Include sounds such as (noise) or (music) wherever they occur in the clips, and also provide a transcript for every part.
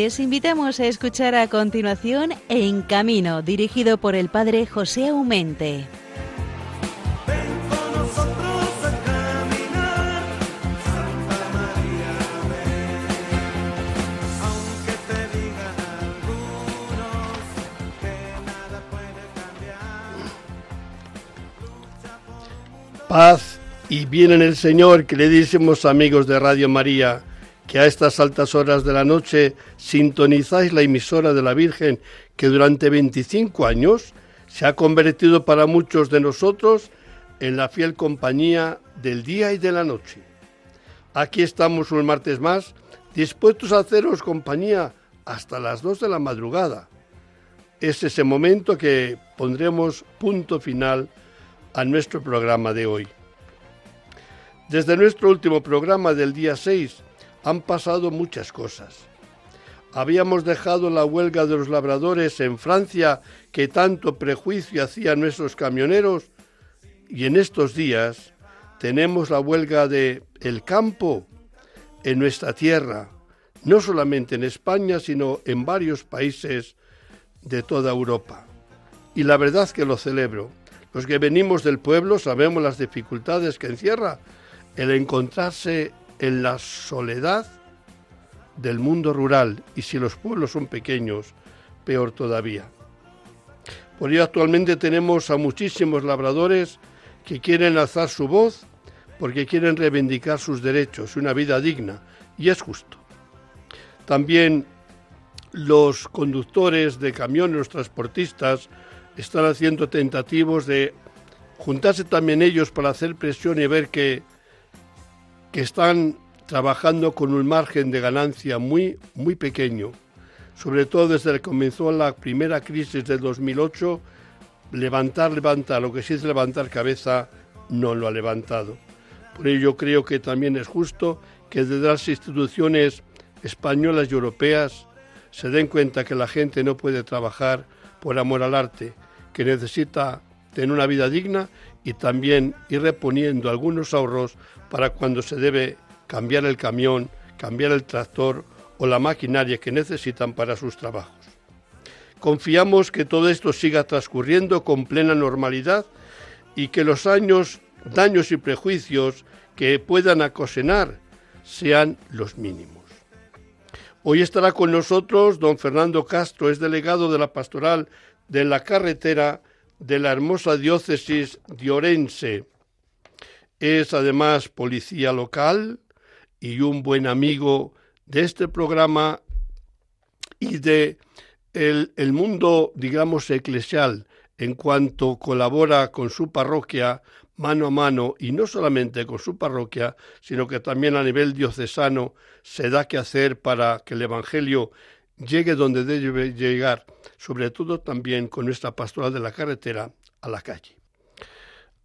Les invitamos a escuchar a continuación En Camino, dirigido por el padre José Aumente. Paz y bien en el Señor, queridísimos amigos de Radio María, que a estas altas horas de la noche sintonizáis la emisora de la Virgen que durante 25 años se ha convertido para muchos de nosotros en la fiel compañía del día y de la noche. Aquí estamos un martes más, dispuestos a haceros compañía hasta las 2 de la madrugada. Es ese momento que pondremos punto final a nuestro programa de hoy. Desde nuestro último programa del día 6 han pasado muchas cosas. Habíamos dejado la huelga de los labradores en Francia que tanto prejuicio hacían nuestros camioneros y en estos días tenemos la huelga de el campo en nuestra tierra, no solamente en España, sino en varios países de toda Europa. Y la verdad que lo celebro. Los que venimos del pueblo sabemos las dificultades que encierra el encontrarse en la soledad del mundo rural y si los pueblos son pequeños, peor todavía. Por ello actualmente tenemos a muchísimos labradores que quieren alzar su voz porque quieren reivindicar sus derechos y una vida digna, y es justo. También los conductores de camiones, los transportistas, están haciendo tentativos de juntarse también ellos para hacer presión y ver que, que están trabajando con un margen de ganancia muy, muy pequeño. Sobre todo desde que comenzó la primera crisis del 2008, levantar, levantar, lo que sí es levantar cabeza, no lo ha levantado. Por ello creo que también es justo que desde las instituciones españolas y europeas se den cuenta que la gente no puede trabajar por amor al arte, que necesita tener una vida digna y también ir reponiendo algunos ahorros para cuando se debe cambiar el camión, cambiar el tractor o la maquinaria que necesitan para sus trabajos. Confiamos que todo esto siga transcurriendo con plena normalidad y que los años, daños y prejuicios que puedan acosenar sean los mínimos. Hoy estará con nosotros don Fernando Castro, es delegado de la pastoral de la carretera de la hermosa diócesis de Orense. Es además policía local y un buen amigo de este programa y de el, el mundo, digamos, eclesial, en cuanto colabora con su parroquia mano a mano y no solamente con su parroquia, sino que también a nivel diocesano se da que hacer para que el Evangelio llegue donde debe llegar, sobre todo también con nuestra pastoral de la carretera a la calle.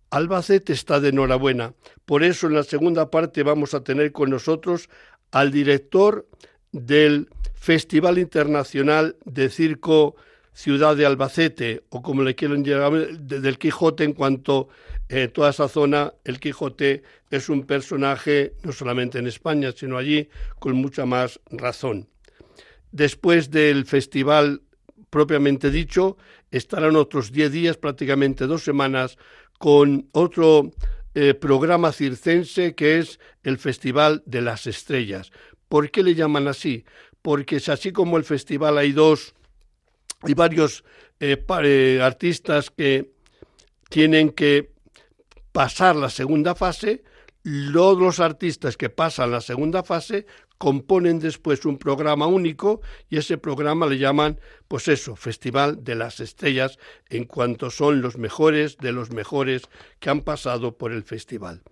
Albacete está de enhorabuena, por eso en la segunda parte vamos a tener con nosotros al director del Festival Internacional de Circo Ciudad de Albacete, o como le quieren llamar, del Quijote, en cuanto eh, toda esa zona el Quijote es un personaje no solamente en España, sino allí con mucha más razón. Después del festival propiamente dicho, estarán otros diez días, prácticamente dos semanas, con otro eh, programa circense que es el Festival de las Estrellas. ¿Por qué le llaman así? Porque es así como el festival hay dos y varios eh, eh, artistas que tienen que pasar la segunda fase, los artistas que pasan la segunda fase componen después un programa único y ese programa le llaman, pues eso, Festival de las Estrellas, en cuanto son los mejores de los mejores que han pasado por el festival.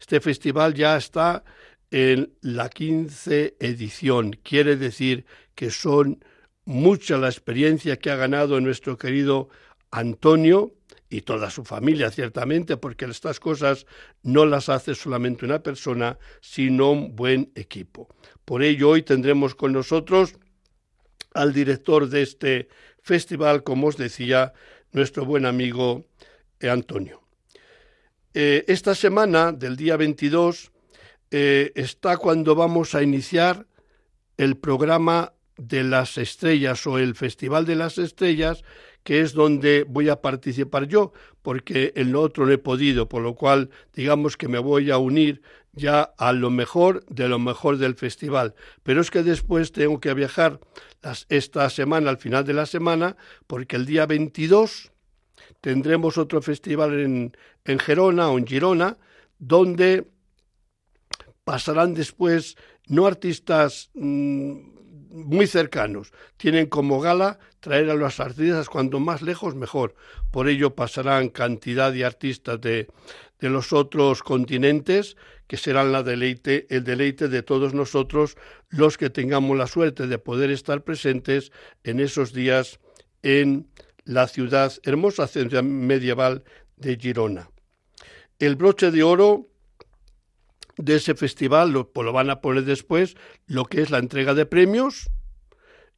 Este festival ya está en la quince edición, quiere decir que son mucha la experiencia que ha ganado nuestro querido Antonio, y toda su familia, ciertamente, porque estas cosas no las hace solamente una persona, sino un buen equipo. Por ello, hoy tendremos con nosotros al director de este festival, como os decía, nuestro buen amigo eh, Antonio. Eh, esta semana, del día 22, eh, está cuando vamos a iniciar el programa de las estrellas o el Festival de las Estrellas, que es donde voy a participar yo, porque en lo otro no he podido, por lo cual digamos que me voy a unir ya a lo mejor de lo mejor del festival. Pero es que después tengo que viajar esta semana, al final de la semana, porque el día 22 tendremos otro festival en, en Gerona o en Girona, donde pasarán después no artistas mm, muy cercanos, tienen como gala traer a los artistas cuanto más lejos mejor. Por ello pasarán cantidad de artistas de, de los otros continentes que serán la deleite, el deleite de todos nosotros los que tengamos la suerte de poder estar presentes en esos días en la ciudad, hermosa ciudad medieval de Girona. El broche de oro de ese festival lo, pues lo van a poner después lo que es la entrega de premios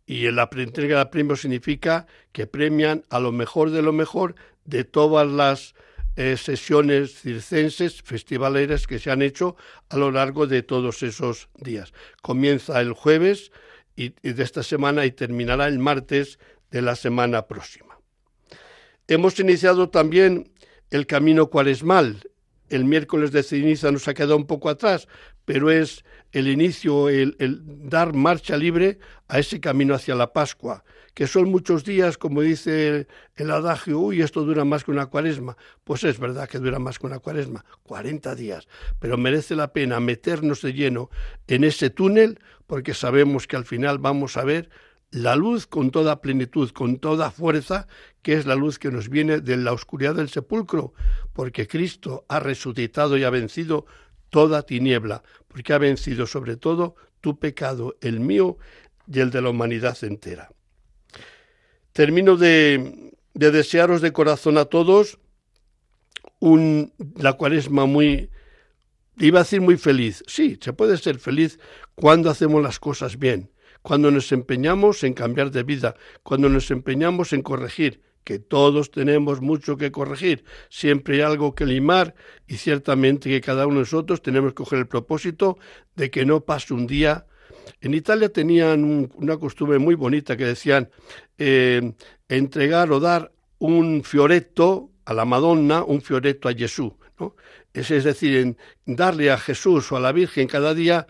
y la entrega de premios significa que premian a lo mejor de lo mejor de todas las eh, sesiones circenses, festivaleras que se han hecho a lo largo de todos esos días. Comienza el jueves y de esta semana y terminará el martes de la semana próxima. Hemos iniciado también el camino cuaresmal, el miércoles de ceniza nos ha quedado un poco atrás, pero es el inicio, el, dar marcha libre a ese camino hacia la Pascua, que son muchos días, como dice el, adagio, uy, esto dura más que una cuaresma. Pues es verdad que dura más que una cuaresma, 40 días, pero merece la pena meternos de lleno en ese túnel porque sabemos que al final vamos a ver la luz con toda plenitud, con toda fuerza, que es la luz que nos viene de la oscuridad del sepulcro, porque Cristo ha resucitado y ha vencido toda tiniebla, porque ha vencido sobre todo tu pecado, el mío y el de la humanidad entera. Termino de, desearos de corazón a todos un, la cuaresma muy, iba a decir muy feliz. Sí, se puede ser feliz cuando hacemos las cosas bien cuando nos empeñamos en cambiar de vida, cuando nos empeñamos en corregir, que todos tenemos mucho que corregir, siempre hay algo que limar y ciertamente que cada uno de nosotros tenemos que coger el propósito de que no pase un día. En Italia tenían una costumbre muy bonita que decían eh, entregar o dar un fioretto a la Madonna, un fioretto a Jesús. Es, decir, darle a Jesús o a la Virgen cada día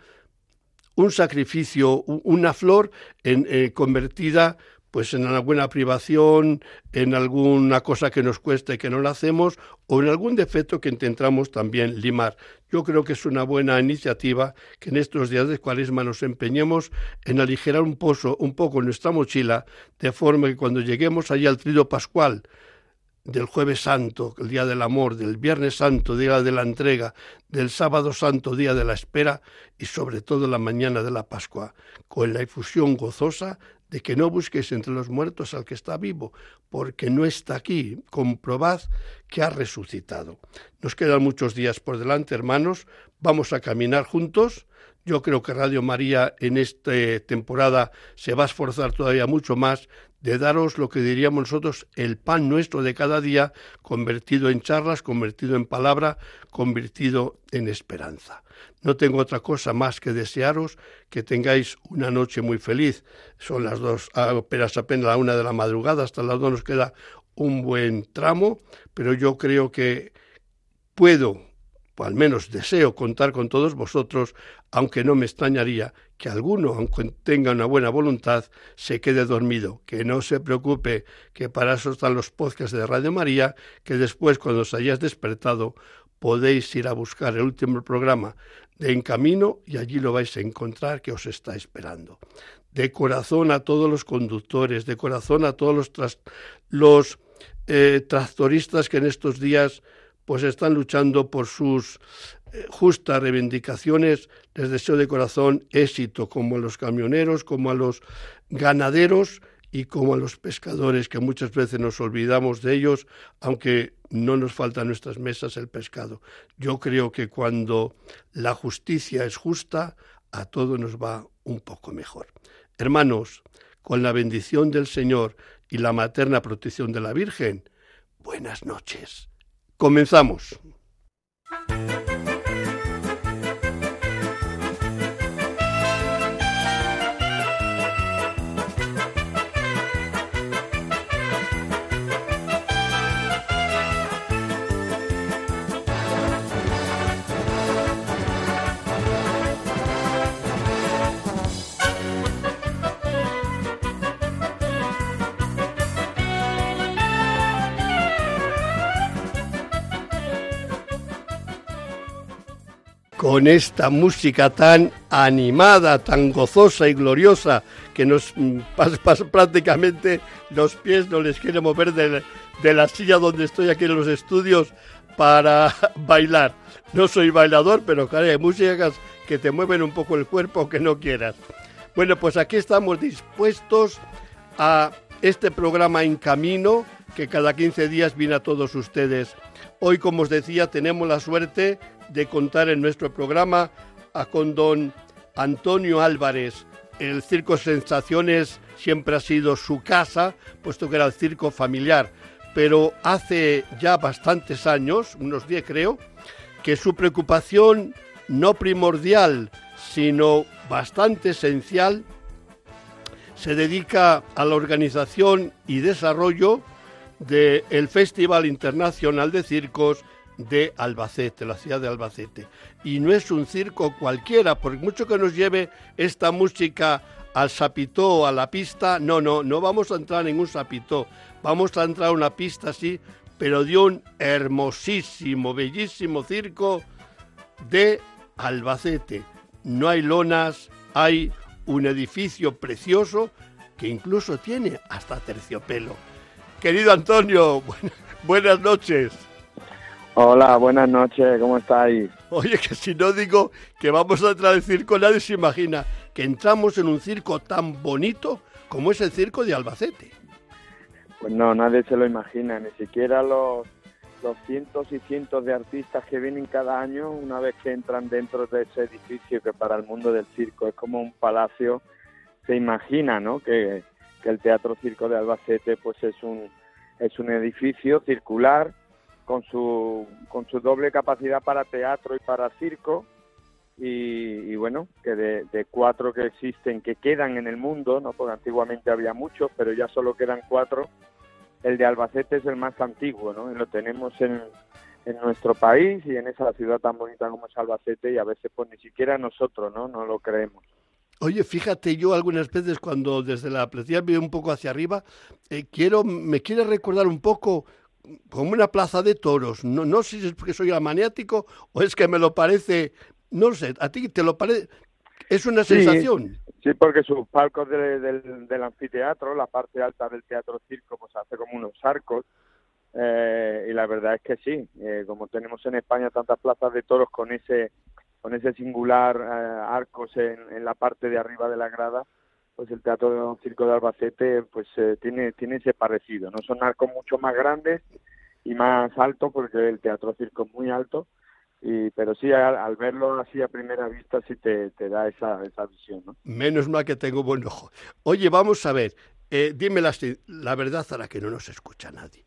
un sacrificio, una flor en, eh, convertida pues en alguna privación, en alguna cosa que nos cueste que no la hacemos o en algún defecto que intentamos también limar. Yo creo que es una buena iniciativa que en estos días de cuaresma nos empeñemos en aligerar un, pozo, un poco nuestra mochila, de forma que cuando lleguemos allá al trío pascual, del jueves santo, el día del amor, del viernes santo, día de la entrega, del sábado santo, día de la espera, y sobre todo la mañana de la Pascua, con la efusión gozosa de que no busquéis entre los muertos al que está vivo, porque no está aquí, comprobad que ha resucitado. Nos quedan muchos días por delante, hermanos, vamos a caminar juntos, yo creo que Radio María en esta temporada se va a esforzar todavía mucho más de daros lo que diríamos nosotros el pan nuestro de cada día, convertido en charlas, convertido en palabra, convertido en esperanza. No tengo otra cosa más que desearos que tengáis una noche muy feliz. Son las dos, apenas apenas la una de la madrugada, hasta las dos nos queda un buen tramo, pero yo creo que puedo o al menos deseo contar con todos vosotros, aunque no me extrañaría que alguno, aunque tenga una buena voluntad, se quede dormido, que no se preocupe, que para eso están los podcasts de Radio María, que después cuando os hayáis despertado podéis ir a buscar el último programa de En Camino y allí lo vais a encontrar que os está esperando. De corazón a todos los conductores, de corazón a todos los, los eh, tractoristas que en estos días pues están luchando por sus eh, justas reivindicaciones. Les deseo de corazón éxito, como a los camioneros, como a los ganaderos y como a los pescadores, que muchas veces nos olvidamos de ellos, aunque no nos falta en nuestras mesas el pescado. Yo creo que cuando la justicia es justa, a todos nos va un poco mejor. Hermanos, con la bendición del Señor y la materna protección de la Virgen, buenas noches. Comenzamos. Con esta música tan animada, tan gozosa y gloriosa que nos mm, pasa, prácticamente los pies no les quiere mover de, de la silla donde estoy aquí en los estudios para (laughs) bailar. No soy bailador, pero claro, hay músicas que te mueven un poco el cuerpo que no quieras. Bueno, pues aquí estamos dispuestos a este programa en camino que cada 15 días viene a todos ustedes. Hoy, como os decía, tenemos la suerte de contar en nuestro programa a con don Antonio Álvarez. El Circo Sensaciones siempre ha sido su casa, puesto que era el circo familiar, pero hace ya bastantes años, unos 10 creo, que su preocupación no primordial, sino bastante esencial, se dedica a la organización y desarrollo del Festival Internacional de Circos de Albacete, la ciudad de Albacete. Y no es un circo cualquiera, por mucho que nos lleve esta música al sapitó, a la pista, no, no, no vamos a entrar en un sapitó, vamos a entrar a una pista así, pero de un hermosísimo, bellísimo circo de Albacete. No hay lonas, hay un edificio precioso que incluso tiene hasta terciopelo. Querido Antonio, (laughs) buenas noches. Hola, buenas noches, ¿cómo estáis? Oye, que si no digo que vamos a entrar al circo, nadie se imagina que entramos en un circo tan bonito como es el circo de Albacete. Pues no, nadie se lo imagina, ni siquiera los, los cientos y cientos de artistas que vienen cada año una vez que entran dentro de ese edificio que para el mundo del circo es como un palacio, se imagina, ¿no? Que, que el Teatro Circo de Albacete pues es un, es un edificio circular con su, con su doble capacidad para teatro y para circo. Y, bueno, que de, cuatro que existen, que quedan en el mundo, ¿no? porque antiguamente había muchos, pero ya solo quedan cuatro, el de Albacete es el más antiguo, ¿no? lo tenemos en, en nuestro país y en esa ciudad tan bonita como es Albacete y a veces pues ni siquiera nosotros, ¿no? No lo creemos. Oye, fíjate, yo algunas veces cuando desde la plaza veo un poco hacia arriba, eh, quiero, me quiere recordar un poco como una plaza de toros. No, no sé si es porque soy amaniático o es que me lo parece, no sé, a ti te lo parece, es una sensación. Sí, porque sus palcos del, anfiteatro, la parte alta del teatro circo, pues hace como unos arcos. Eh, y la verdad es que sí, eh, como tenemos en España tantas plazas de toros con ese con ese singular eh, arcos en, en la parte de arriba de la grada, pues el Teatro Circo de Albacete pues eh, tiene tiene ese parecido no son arcos mucho más grandes y más altos porque el Teatro Circo es muy alto y pero sí al, verlo así a primera vista sí te, te da esa, esa visión ¿no? menos mal que tengo buen ojo. Oye vamos a ver eh, dime la, la verdad a la que no nos escucha nadie.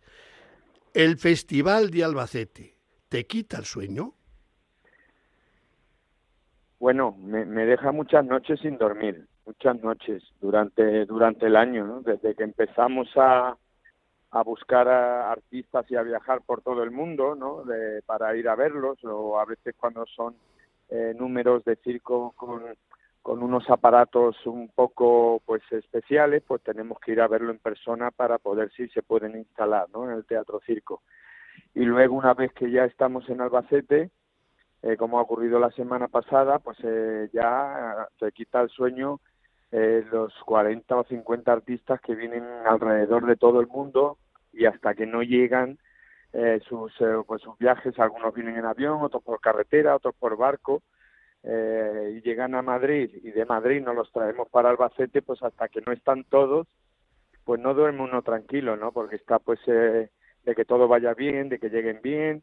El Festival de Albacete te quita el sueño bueno, me, me deja muchas noches sin dormir muchas noches durante durante el año, ¿no? Desde que empezamos a, a buscar a artistas y a viajar por todo el mundo, ¿no? De, para ir a verlos o a veces cuando son eh, números de circo con, con unos aparatos un poco pues especiales, pues tenemos que ir a verlo en persona para poder si se pueden instalar, ¿no? En el teatro circo. Y luego una vez que ya estamos en Albacete, eh, como ha ocurrido la semana pasada, pues eh, ya se quita el sueño eh, los 40 o 50 artistas que vienen alrededor de todo el mundo y hasta que no llegan eh, sus, eh, pues sus viajes, algunos vienen en avión, otros por carretera, otros por barco, y llegan a Madrid y de Madrid nos los traemos para Albacete, pues hasta que no están todos, pues no duerme uno tranquilo, ¿no? Porque está pues de que todo vaya bien, de que lleguen bien,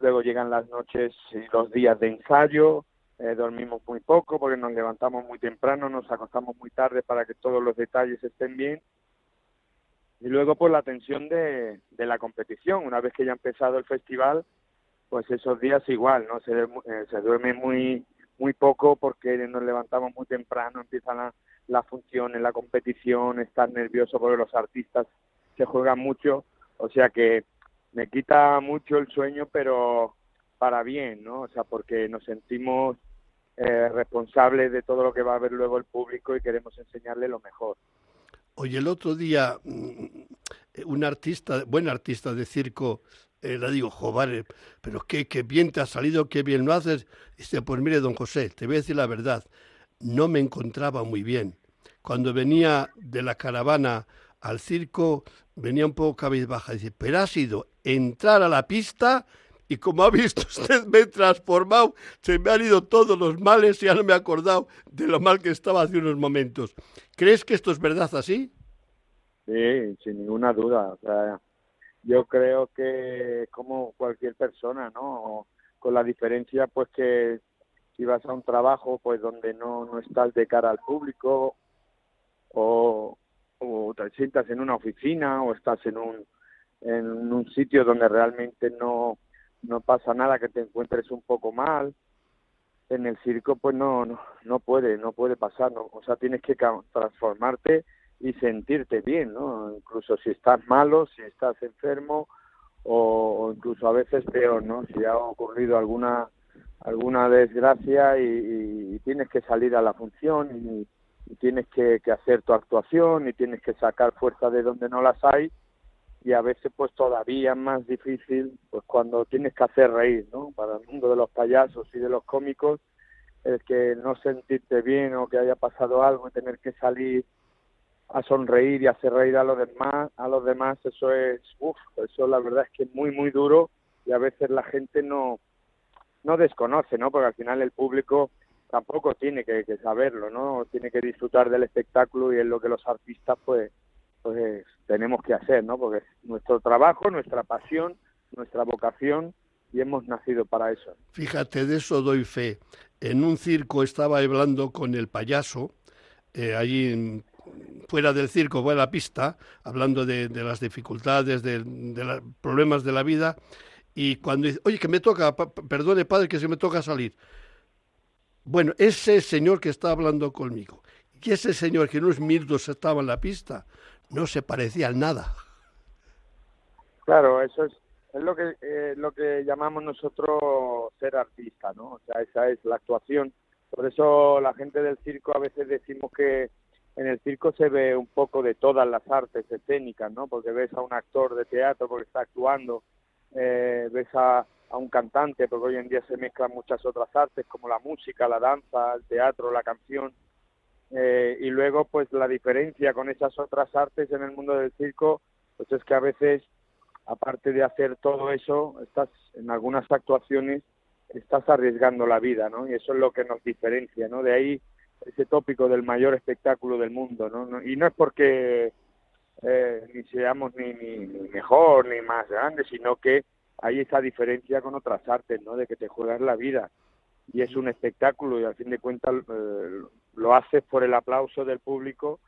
luego llegan las noches y los días de ensayo, eh, dormimos muy poco porque nos levantamos muy temprano, nos acostamos muy tarde para que todos los detalles estén bien. Y luego por la tensión de, de la competición, una vez que ya ha empezado el festival, pues esos días igual, ¿no? Se, eh, se duerme muy muy poco porque nos levantamos muy temprano, empiezan la, la función, la competición, estar nervioso porque los artistas se juegan mucho, o sea que me quita mucho el sueño, pero para bien, ¿no? O sea, porque nos sentimos eh, responsable de todo lo que va a ver luego el público y queremos enseñarle lo mejor. Oye, el otro día mm, un artista, buen artista de circo, eh, le digo, joder, pero qué, qué bien te ha salido, qué bien lo haces. Dice, pues mire, don José, te voy a decir la verdad, no me encontraba muy bien. Cuando venía de la caravana al circo, venía un poco cabizbaja. Dice, pero ha sido entrar a la pista y como ha visto (laughs) usted me he transformado, se me han ido todos los males y ya no me he acordado de lo mal que estaba hace unos momentos. ¿Crees que esto es verdad así? Sí, sin ninguna duda. O sea, yo creo que como cualquier persona, ¿no? Con la diferencia, pues que si vas a un trabajo, pues donde no, no estás de cara al público, o, o te sientas en una oficina, o estás en un, en un sitio donde realmente no, no pasa nada, que te encuentres un poco mal, en el circo pues no, no, no puede, no puede pasar, o sea, tienes que transformarte y sentirte bien, ¿no? Incluso si estás malo, si estás enfermo o, incluso a veces peor, ¿no? Si ha ocurrido alguna alguna desgracia y, tienes que salir a la función y, tienes que, hacer tu actuación y tienes que sacar fuerza de donde no las hay y a veces pues todavía más difícil pues cuando tienes que hacer reír, ¿no? Para el mundo de los payasos y de los cómicos el que no sentirte bien o que haya pasado algo y tener que salir a sonreír y hacer reír a los demás, a los demás, eso es, uff, eso la verdad es que es muy, muy duro y a veces la gente no, no desconoce, ¿no? Porque al final el público tampoco tiene que, saberlo, ¿no? Tiene que disfrutar del espectáculo y es lo que los artistas, pues, pues tenemos que hacer, ¿no? Porque es nuestro trabajo, nuestra pasión, nuestra vocación y hemos nacido para eso. Fíjate, de eso doy fe. En un circo estaba hablando con el payaso, eh, allí en fuera del circo, fuera de la pista, hablando de, las dificultades, de, los problemas de la vida, y cuando dice, oye, que me toca, perdone padre, que se me toca salir. Bueno, ese señor que está hablando conmigo, y ese señor que unos minutos estaba en la pista, no se parecía a nada. Claro, eso es, es lo que eh, lo que llamamos nosotros ser artista, ¿no? O sea, esa es la actuación. Por eso la gente del circo a veces decimos que en el circo se ve un poco de todas las artes escénicas, ¿no? Porque ves a un actor de teatro porque está actuando, eh, ves a, un cantante, porque hoy en día se mezclan muchas otras artes como la música, la danza, el teatro, la canción, eh, y luego pues la diferencia con esas otras artes en el mundo del circo, pues es que a veces, aparte de hacer todo eso, estás en algunas actuaciones, estás arriesgando la vida, ¿no? Y eso es lo que nos diferencia, ¿no? De ahí ese tópico del mayor espectáculo del mundo, ¿no? Y no es porque eh, ni seamos ni, ni, mejor ni más grande, sino que hay esa diferencia con otras artes, ¿no? De que te juegas la vida y es un espectáculo y al fin de cuentas eh, lo haces por el aplauso del público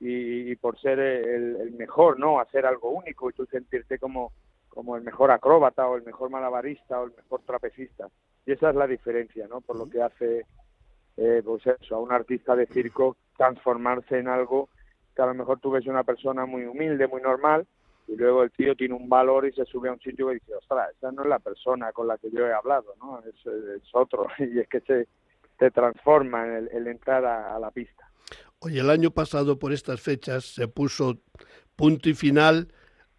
y, por ser el, mejor, ¿no? Hacer algo único y tú sentirte como como el mejor acróbata o el mejor malabarista o el mejor trapecista. Y esa es la diferencia, ¿no? Por lo que hace eh, pues eso, a un artista de circo transformarse en algo que a lo mejor tú ves una persona muy humilde, muy normal, y luego el tío tiene un valor y se sube a un sitio y dice, ostras, esa no es la persona con la que yo he hablado, ¿no? Es, otro, (laughs) y es que se, se transforma en el, entrar a, la pista. Oye, el año pasado por estas fechas se puso punto y final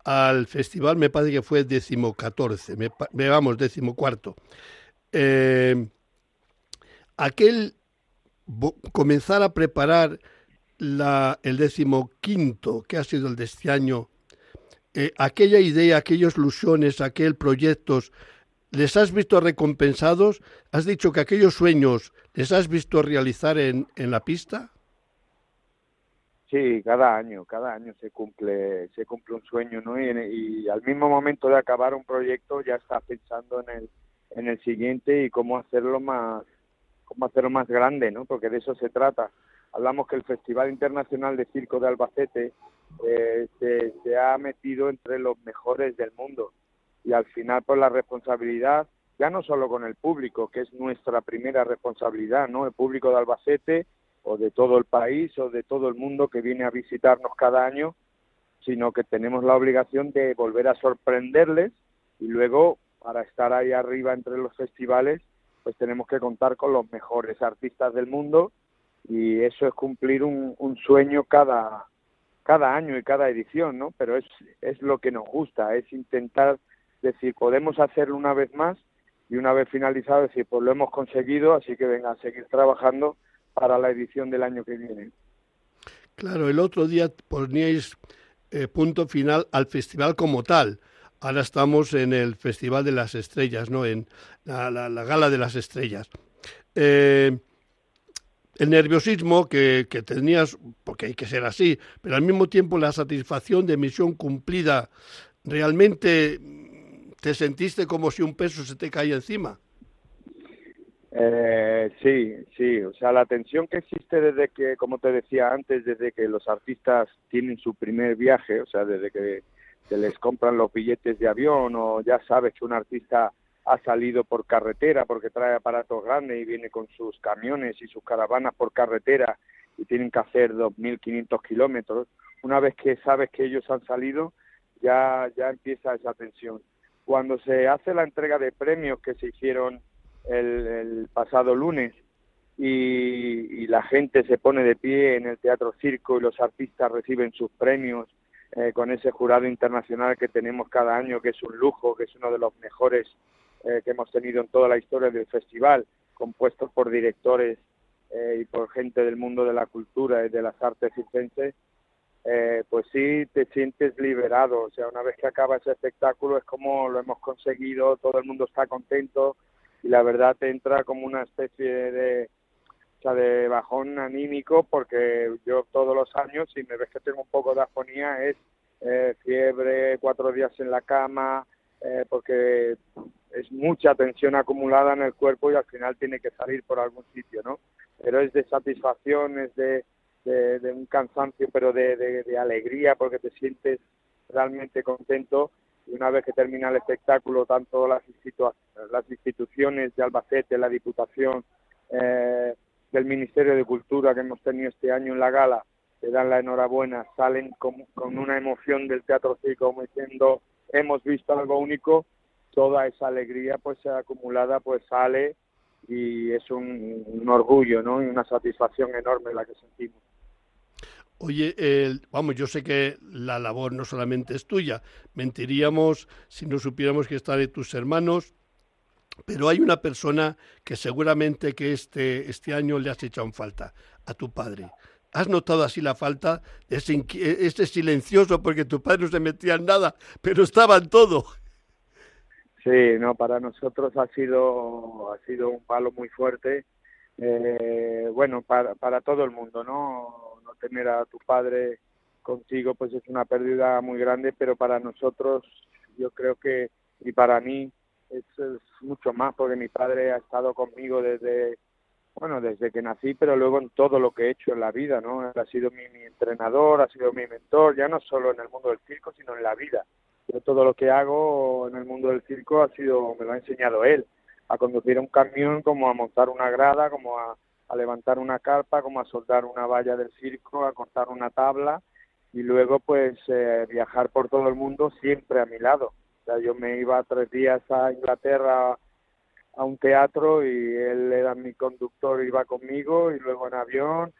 al festival, me parece que fue decimocatorce, me, me vamos, decimocuarto. Eh, aquel comenzar a preparar la, el decimoquinto, que ha sido el de este año, eh, aquella idea, aquellas ilusiones, aquellos proyectos, ¿les has visto recompensados? ¿Has dicho que aquellos sueños les has visto realizar en, en la pista? Sí, cada año, cada año se cumple, se cumple un sueño, ¿no? Y, y, al mismo momento de acabar un proyecto ya estás pensando en el, en el siguiente y cómo hacerlo más, cómo hacerlo más grande, ¿no? Porque de eso se trata. Hablamos que el Festival Internacional de Circo de Albacete eh, se, ha metido entre los mejores del mundo y al final por pues, la responsabilidad ya no solo con el público, que es nuestra primera responsabilidad, ¿no? El público de Albacete o de todo el país o de todo el mundo que viene a visitarnos cada año, sino que tenemos la obligación de volver a sorprenderles y luego para estar ahí arriba entre los festivales pues tenemos que contar con los mejores artistas del mundo y eso es cumplir un, sueño cada, cada año y cada edición, ¿no? Pero es, es lo que nos gusta, es intentar decir, podemos hacerlo una vez más y una vez finalizado decir, pues lo hemos conseguido, así que venga a seguir trabajando para la edición del año que viene. Claro, el otro día poníais eh, punto final al festival como tal. Ahora estamos en el Festival de las Estrellas, ¿no? En la, Gala de las Estrellas. Eh, el nerviosismo que, que, tenías, porque hay que ser así, pero al mismo tiempo la satisfacción de misión cumplida, ¿realmente te sentiste como si un peso se te caía encima? Eh, sí, sí, o sea, la tensión que existe desde que, como te decía antes, desde que los artistas tienen su primer viaje, o sea, desde que se les compran los billetes de avión o ya sabes que un artista ha salido por carretera porque trae aparatos grandes y viene con sus camiones y sus caravanas por carretera y tienen que hacer 2.500 kilómetros. Una vez que sabes que ellos han salido, ya, ya empieza esa tensión. Cuando se hace la entrega de premios que se hicieron el, pasado lunes y, la gente se pone de pie en el Teatro Circo y los artistas reciben sus premios eh, con ese jurado internacional que tenemos cada año, que es un lujo, que es uno de los mejores eh, que hemos tenido en toda la historia del festival, compuestos por directores eh, y por gente del mundo de la cultura y de las artes circenses, pues sí te sientes liberado. O sea, una vez que acaba ese espectáculo es como lo hemos conseguido, todo el mundo está contento, y la verdad te entra como una especie de, o sea, de bajón anímico porque yo todos los años, si me ves que tengo un poco de afonía, es eh, fiebre, cuatro días en la cama, eh, porque es mucha tensión acumulada en el cuerpo y al final tiene que salir por algún sitio, ¿no? Pero es de satisfacción, es de, de, un cansancio, pero de, de alegría porque te sientes realmente contento y una vez que termina el espectáculo, tanto las, las instituciones de Albacete, la Diputación, eh, del Ministerio de Cultura que hemos tenido este año en la gala, te dan la enhorabuena, salen con, una emoción del Teatro Circo como diciendo hemos visto algo único, toda esa alegría pues acumulada pues sale y es un, orgullo ¿no? y una satisfacción enorme la que sentimos. Oye, vamos, yo sé que la labor no solamente es tuya, mentiríamos si no supiéramos que está de tus hermanos, pero hay una persona que seguramente que este, este año le has echado en falta, a tu padre. ¿Has notado así la falta de ese, ese silencioso porque tu padre no se metía en nada, pero estaba en todo? Sí, no, para nosotros ha sido, ha sido un palo muy fuerte, eh, bueno, para, para todo el mundo, ¿no? tener a tu padre contigo pues es una pérdida muy grande, pero para nosotros yo creo que y para mí es, mucho más porque mi padre ha estado conmigo desde bueno desde que nací, pero luego en todo lo que he hecho en la vida, ¿no? Él ha sido mi, entrenador, ha sido mi mentor, ya no solo en el mundo del circo, sino en la vida. Yo todo lo que hago en el mundo del circo ha sido me lo ha enseñado él, a conducir un camión, como a montar una grada, como a a levantar una carpa, como a soldar una valla del circo, a cortar una tabla y luego pues eh, viajar por todo el mundo siempre a mi lado. O sea, yo me iba tres días a Inglaterra a un teatro y él era mi conductor, iba conmigo y luego en avión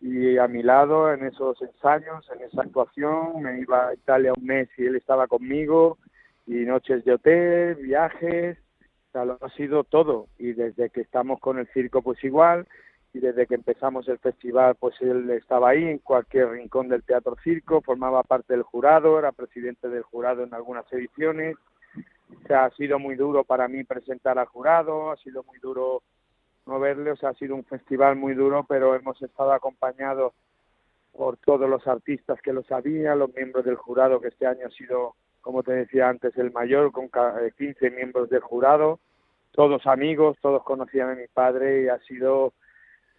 y a mi lado en esos ensayos, en esa actuación, me iba a Italia un mes y él estaba conmigo y noches de hotel, viajes, o sea, lo ha sido todo y desde que estamos con el circo pues igual y desde que empezamos el festival pues él estaba ahí en cualquier rincón del Teatro Circo, formaba parte del jurado, era presidente del jurado en algunas ediciones. O sea, ha sido muy duro para mí presentar al jurado, ha sido muy duro no verle, o sea, ha sido un festival muy duro, pero hemos estado acompañados por todos los artistas que lo sabían, los miembros del jurado, que este año ha sido, como te decía antes, el mayor, con 15 miembros del jurado, todos amigos, todos conocían a mi padre y ha sido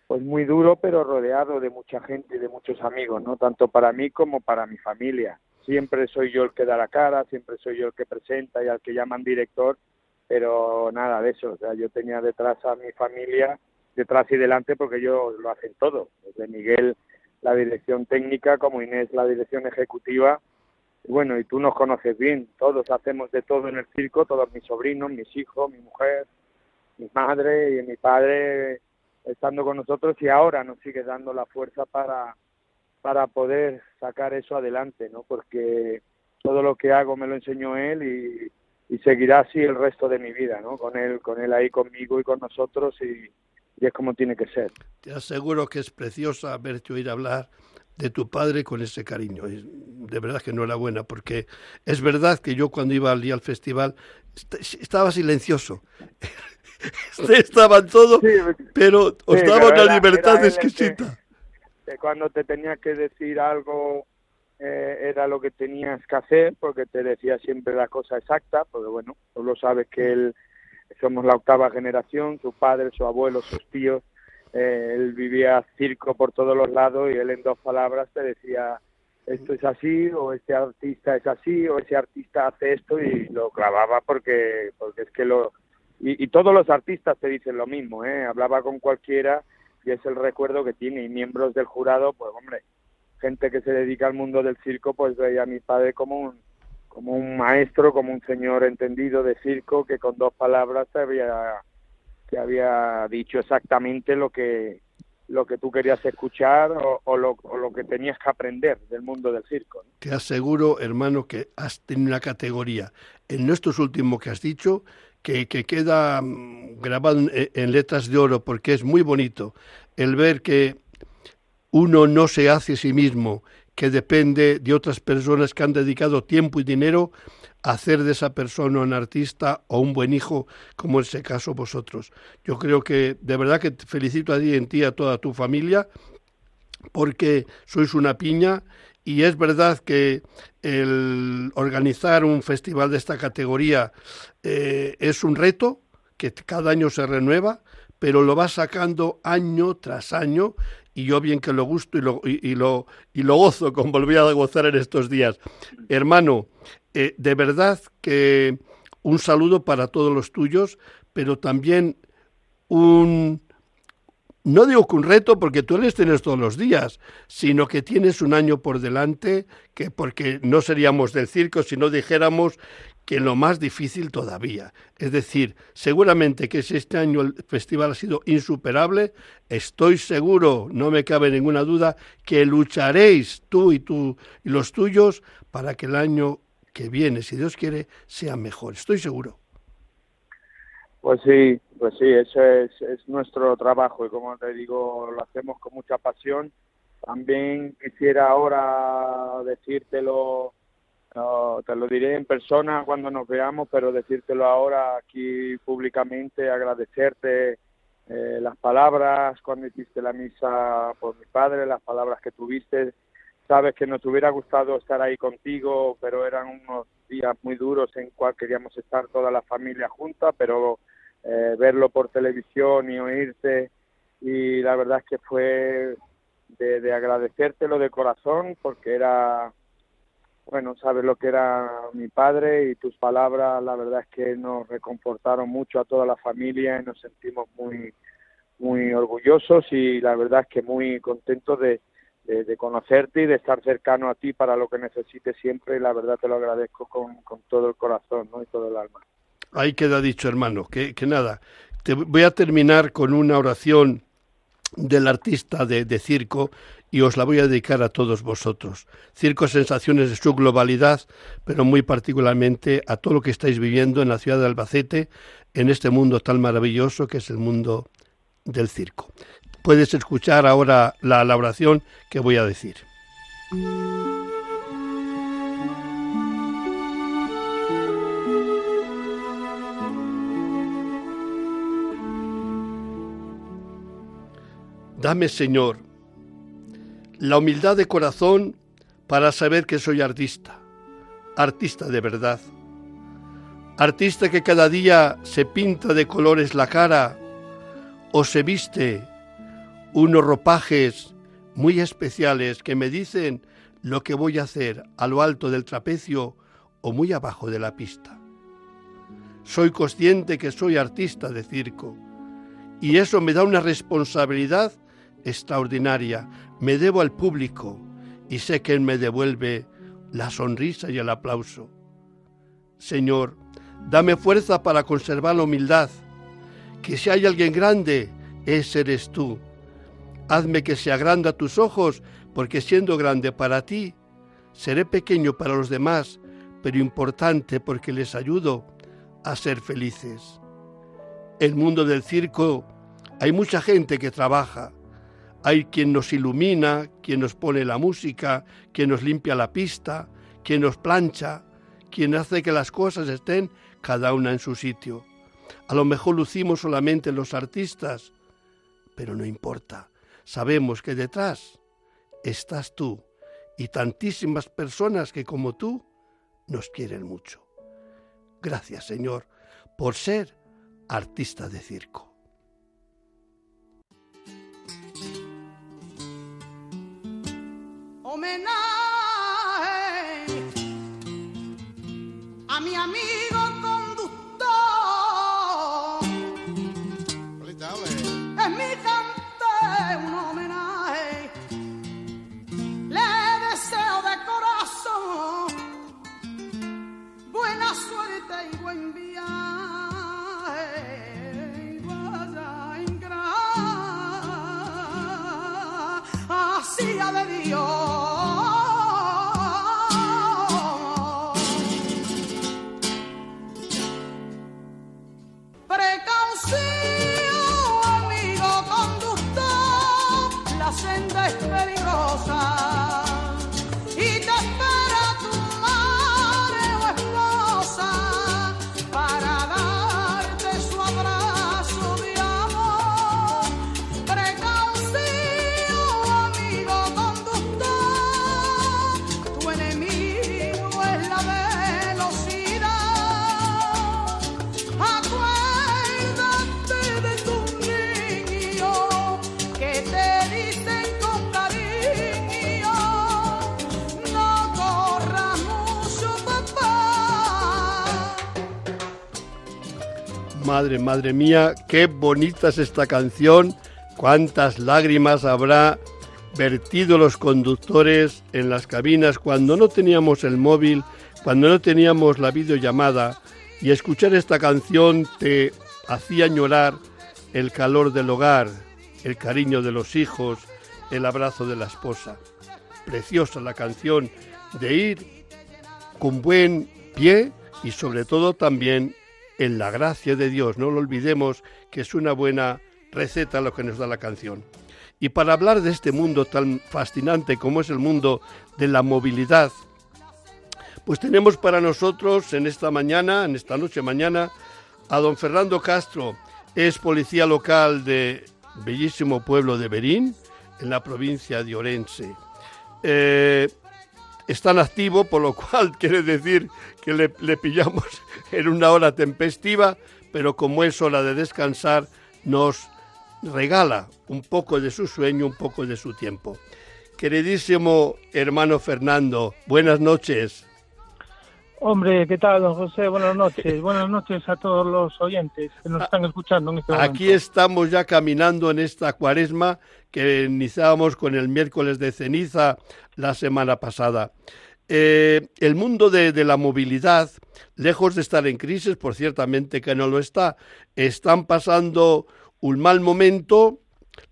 pues muy duro, pero rodeado de mucha gente y de muchos amigos, ¿no? Tanto para mí como para mi familia. Siempre soy yo el que da la cara, siempre soy yo el que presenta y al que llaman director, pero nada de eso. O sea, yo tenía detrás a mi familia, detrás y delante, porque ellos lo hacen todo. Desde Miguel la dirección técnica, como Inés la dirección ejecutiva. Bueno, y tú nos conoces bien, todos hacemos de todo en el circo, todos mis sobrinos, mis hijos, mi mujer, mi madre y mi padre estando con nosotros y ahora nos sigue dando la fuerza para, para poder sacar eso adelante, ¿no? Porque todo lo que hago me lo enseñó él y, y seguirá así el resto de mi vida, ¿no? Con él, con él ahí conmigo y con nosotros y, es como tiene que ser. Te aseguro que es preciosa verte oír hablar de tu padre con ese cariño. De verdad que enhorabuena, porque es verdad que yo cuando iba al día al festival estaba silencioso. (laughs) Estaban todos, pero os daba una libertad exquisita. Cuando te tenía que decir algo eh, era lo que tenías que hacer, porque te decía siempre la cosa exacta, porque bueno, tú lo sabes que él, somos la octava generación, su padre, su abuelo, sus tíos, eh, él vivía circo por todos los lados y él en dos palabras te decía esto es así o este artista es así o ese artista hace esto y lo clavaba porque porque es que lo y, todos los artistas te dicen lo mismo, ¿eh? Hablaba con cualquiera y es el recuerdo que tiene. Y miembros del jurado, pues hombre, gente que se dedica al mundo del circo, pues veía a mi padre como un, como un maestro, como un señor entendido de circo que con dos palabras te había, había dicho exactamente lo que lo que tú querías escuchar o, lo, lo, que tenías que aprender del mundo del circo. Te aseguro, hermano, que has tenido una categoría en estos últimos que has dicho que, queda mm, grabado en, letras de oro porque es muy bonito el ver que uno no se hace a sí mismo, que depende de otras personas que han dedicado tiempo y dinero a hacer de esa persona un artista o un buen hijo, como en ese caso vosotros. Yo creo que de verdad que te felicito a ti ti, a toda tu familia, porque sois una piña y es verdad que el organizar un festival de esta categoría eh, es un reto que cada año se renueva, pero lo va sacando año tras año y yo bien que lo gusto y lo, y, lo, y lo gozo (laughs) como volví a gozar en estos días. Hermano, eh, de verdad que un saludo para todos los tuyos, pero también un, no digo que un reto porque tú les tienes todos los días, sino que tienes un año por delante, que porque no seríamos del circo si no dijéramos que lo más difícil todavía. Es decir, seguramente que si este año el festival ha sido insuperable, estoy seguro, no me cabe ninguna duda, que lucharéis tú y tú y los tuyos para que el año que viene, si Dios quiere, sea mejor. Estoy seguro. Pues sí, pues sí, eso es, es nuestro trabajo y como te digo, lo hacemos con mucha pasión. También quisiera ahora decírtelo, te lo diré en persona cuando nos veamos, pero decírtelo ahora aquí públicamente, agradecerte eh, las palabras cuando hiciste la misa por mi padre, las palabras que tuviste. Sabes que nos hubiera gustado estar ahí contigo, pero eran unos días muy duros en cual queríamos estar toda la familia junta, pero eh, verlo por televisión y oírte y la verdad es que fue de, de agradecértelo de corazón porque era bueno, sabes lo que era mi padre y tus palabras, la verdad es que nos reconfortaron mucho a toda la familia y nos sentimos muy, muy orgullosos y la verdad es que muy contentos de, de, conocerte y de estar cercano a ti para lo que necesites siempre y la verdad te lo agradezco con, con todo el corazón ¿no? y todo el alma. Ahí queda dicho, hermano, que, que nada. Te voy a terminar con una oración del artista de, de, circo y os la voy a dedicar a todos vosotros. Circo Sensaciones de su globalidad, pero muy particularmente a todo lo que estáis viviendo en la ciudad de Albacete, en este mundo tan maravilloso que es el mundo del circo. Puedes escuchar ahora la, la oración que voy a decir. Dame, Señor, la humildad de corazón para saber que soy artista, artista de verdad, artista que cada día se pinta de colores la cara o se viste unos ropajes muy especiales que me dicen lo que voy a hacer a lo alto del trapecio o muy abajo de la pista. Soy consciente que soy artista de circo y eso me da una responsabilidad extraordinaria. Me debo al público y sé que Él me devuelve la sonrisa y el aplauso. Señor, dame fuerza para conservar la humildad, que si hay alguien grande, ese eres tú. Hazme que sea grande a tus ojos, porque siendo grande para ti, seré pequeño para los demás, pero importante porque les ayudo a ser felices. El mundo del circo hay mucha gente que trabaja. Hay quien nos ilumina, quien nos pone la música, quien nos limpia la pista, quien nos plancha, quien hace que las cosas estén cada una en su sitio. A lo mejor lucimos solamente los artistas, pero no importa. Sabemos que detrás estás tú y tantísimas personas que como tú nos quieren mucho. Gracias, Señor, por ser artista de circo. a mi amigo Madre, madre mía, qué bonita es esta canción, cuántas lágrimas habrá vertido los conductores en las cabinas cuando no teníamos el móvil, cuando no teníamos la videollamada y escuchar esta canción te hacía llorar el calor del hogar, el cariño de los hijos, el abrazo de la esposa. Preciosa la canción de ir con buen pie y sobre todo también en la gracia de Dios. No lo olvidemos que es una buena receta lo que nos da la canción. Y para hablar de este mundo tan fascinante como es el mundo de la movilidad, pues tenemos para nosotros en esta mañana, en esta noche mañana, a don Fernando Castro, es policía local de bellísimo pueblo de Berín, en la provincia de Orense. Eh, están activo, por lo cual (laughs) quiere decir que le, le, pillamos (laughs) en una hora tempestiva, pero como es hora de descansar, nos regala un poco de su sueño, un poco de su tiempo. Queridísimo hermano Fernando, buenas noches. Hombre, ¿qué tal, don José? Buenas noches. (laughs) Buenas noches a todos los oyentes que nos están escuchando en este momento. Aquí estamos ya caminando en esta cuaresma que iniciábamos con el miércoles de ceniza la semana pasada. Eh, el mundo de, de, la movilidad, lejos de estar en crisis, por ciertamente que no lo está, están pasando un mal momento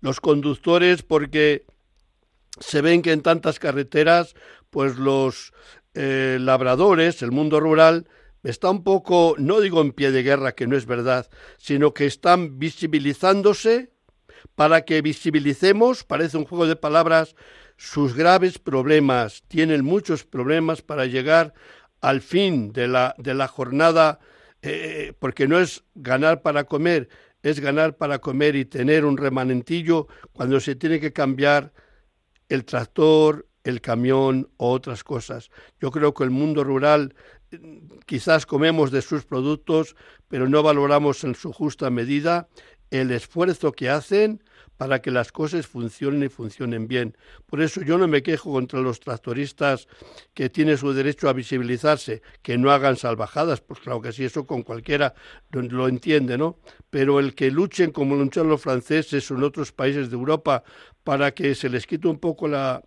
los conductores porque se ven que en tantas carreteras, pues los eh, labradores, el mundo rural, está un poco, no digo en pie de guerra, que no es verdad, sino que están visibilizándose para que visibilicemos, parece un juego de palabras, sus graves problemas. Tienen muchos problemas para llegar al fin de la, de la jornada, eh, porque no es ganar para comer, es ganar para comer y tener un remanentillo cuando se tiene que cambiar el tractor, el camión o otras cosas. Yo creo que el mundo rural quizás comemos de sus productos, pero no valoramos en su justa medida el esfuerzo que hacen para que las cosas funcionen y funcionen bien. Por eso yo no me quejo contra los tractoristas que tienen su derecho a visibilizarse, que no hagan salvajadas, pues claro que sí, eso con cualquiera lo, entiende, ¿no? Pero el que luchen como luchan los franceses o en otros países de Europa para que se les quite un poco la,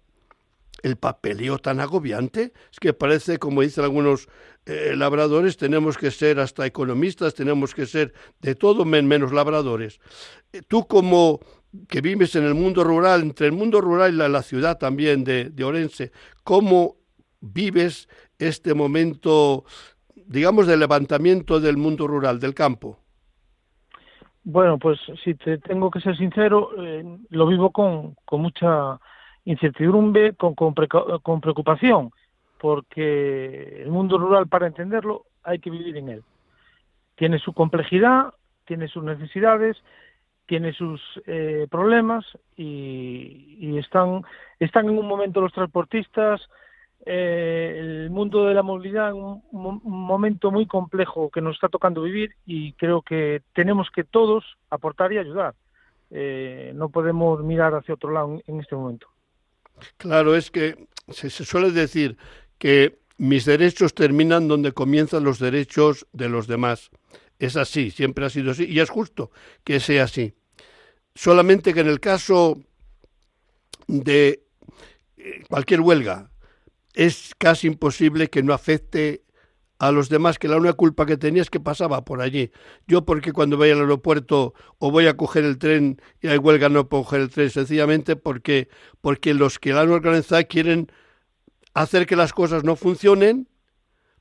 el papeleo tan agobiante. Es que parece, como dicen algunos eh, labradores, tenemos que ser hasta economistas, tenemos que ser de todo menos labradores. Eh, tú como que vives en el mundo rural, entre el mundo rural y la, ciudad también de, Orense, ¿cómo vives este momento digamos, de levantamiento del mundo rural, del campo? Bueno, pues si te tengo que ser sincero, eh, lo vivo con, con mucha incertidumbre, con, con, con preocupación, porque el mundo rural, para entenderlo, hay que vivir en él. Tiene su complejidad, tiene sus necesidades, tiene sus eh, problemas y, están, están en un momento los transportistas, eh, el mundo de la movilidad en un, momento muy complejo que nos está tocando vivir y creo que tenemos que todos aportar y ayudar. Eh, no podemos mirar hacia otro lado en, este momento. Claro, es que se, suele decir que mis derechos terminan donde comienzan los derechos de los demás. Es así, siempre ha sido así, y es justo que sea así. Solamente que en el caso de eh, cualquier huelga, es casi imposible que no afecte a los demás, que la única culpa que tenía es que pasaba por allí. Yo porque cuando voy al aeropuerto o voy a coger el tren y hay huelga no puedo coger el tren, sencillamente porque, porque los que la han organizado quieren hacer que las cosas no funcionen